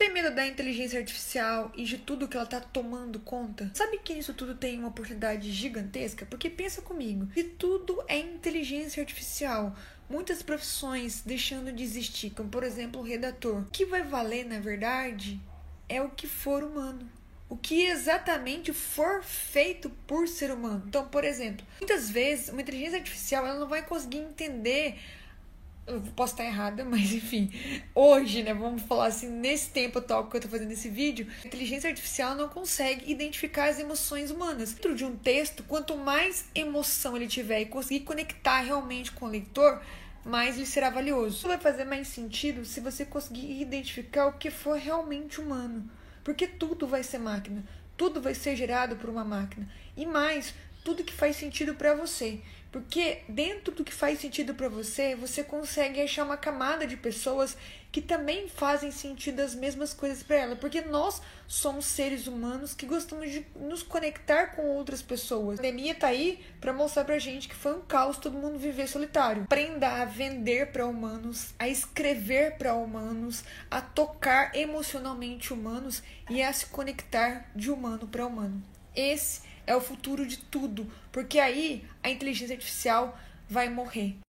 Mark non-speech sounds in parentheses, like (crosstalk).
Tem medo da inteligência artificial e de tudo que ela tá tomando conta? Sabe que isso tudo tem uma oportunidade gigantesca? Porque pensa comigo, se tudo é inteligência artificial, muitas profissões deixando de existir, como por exemplo o redator. O que vai valer, na verdade, é o que for humano. O que exatamente for feito por ser humano. Então, por exemplo, muitas vezes uma inteligência artificial ela não vai conseguir entender eu posso estar errada, (laughs) mas enfim, hoje, né, vamos falar assim, nesse tempo atual que eu tô fazendo esse vídeo, a inteligência artificial não consegue identificar as emoções humanas. Dentro de um texto, quanto mais emoção ele tiver e conseguir conectar realmente com o leitor, mais ele será valioso. Isso vai fazer mais sentido se você conseguir identificar o que for realmente humano, porque tudo vai ser máquina, tudo vai ser gerado por uma máquina. E mais, tudo que faz sentido para você. Porque dentro do que faz sentido para você, você consegue achar uma camada de pessoas que também fazem sentido as mesmas coisas para ela, porque nós somos seres humanos que gostamos de nos conectar com outras pessoas. A pandemia tá aí para mostrar pra gente que foi um caos todo mundo viver solitário. Aprenda a vender para humanos, a escrever para humanos, a tocar emocionalmente humanos e a se conectar de humano para humano. Esse é o futuro de tudo, porque aí a inteligência artificial vai morrer.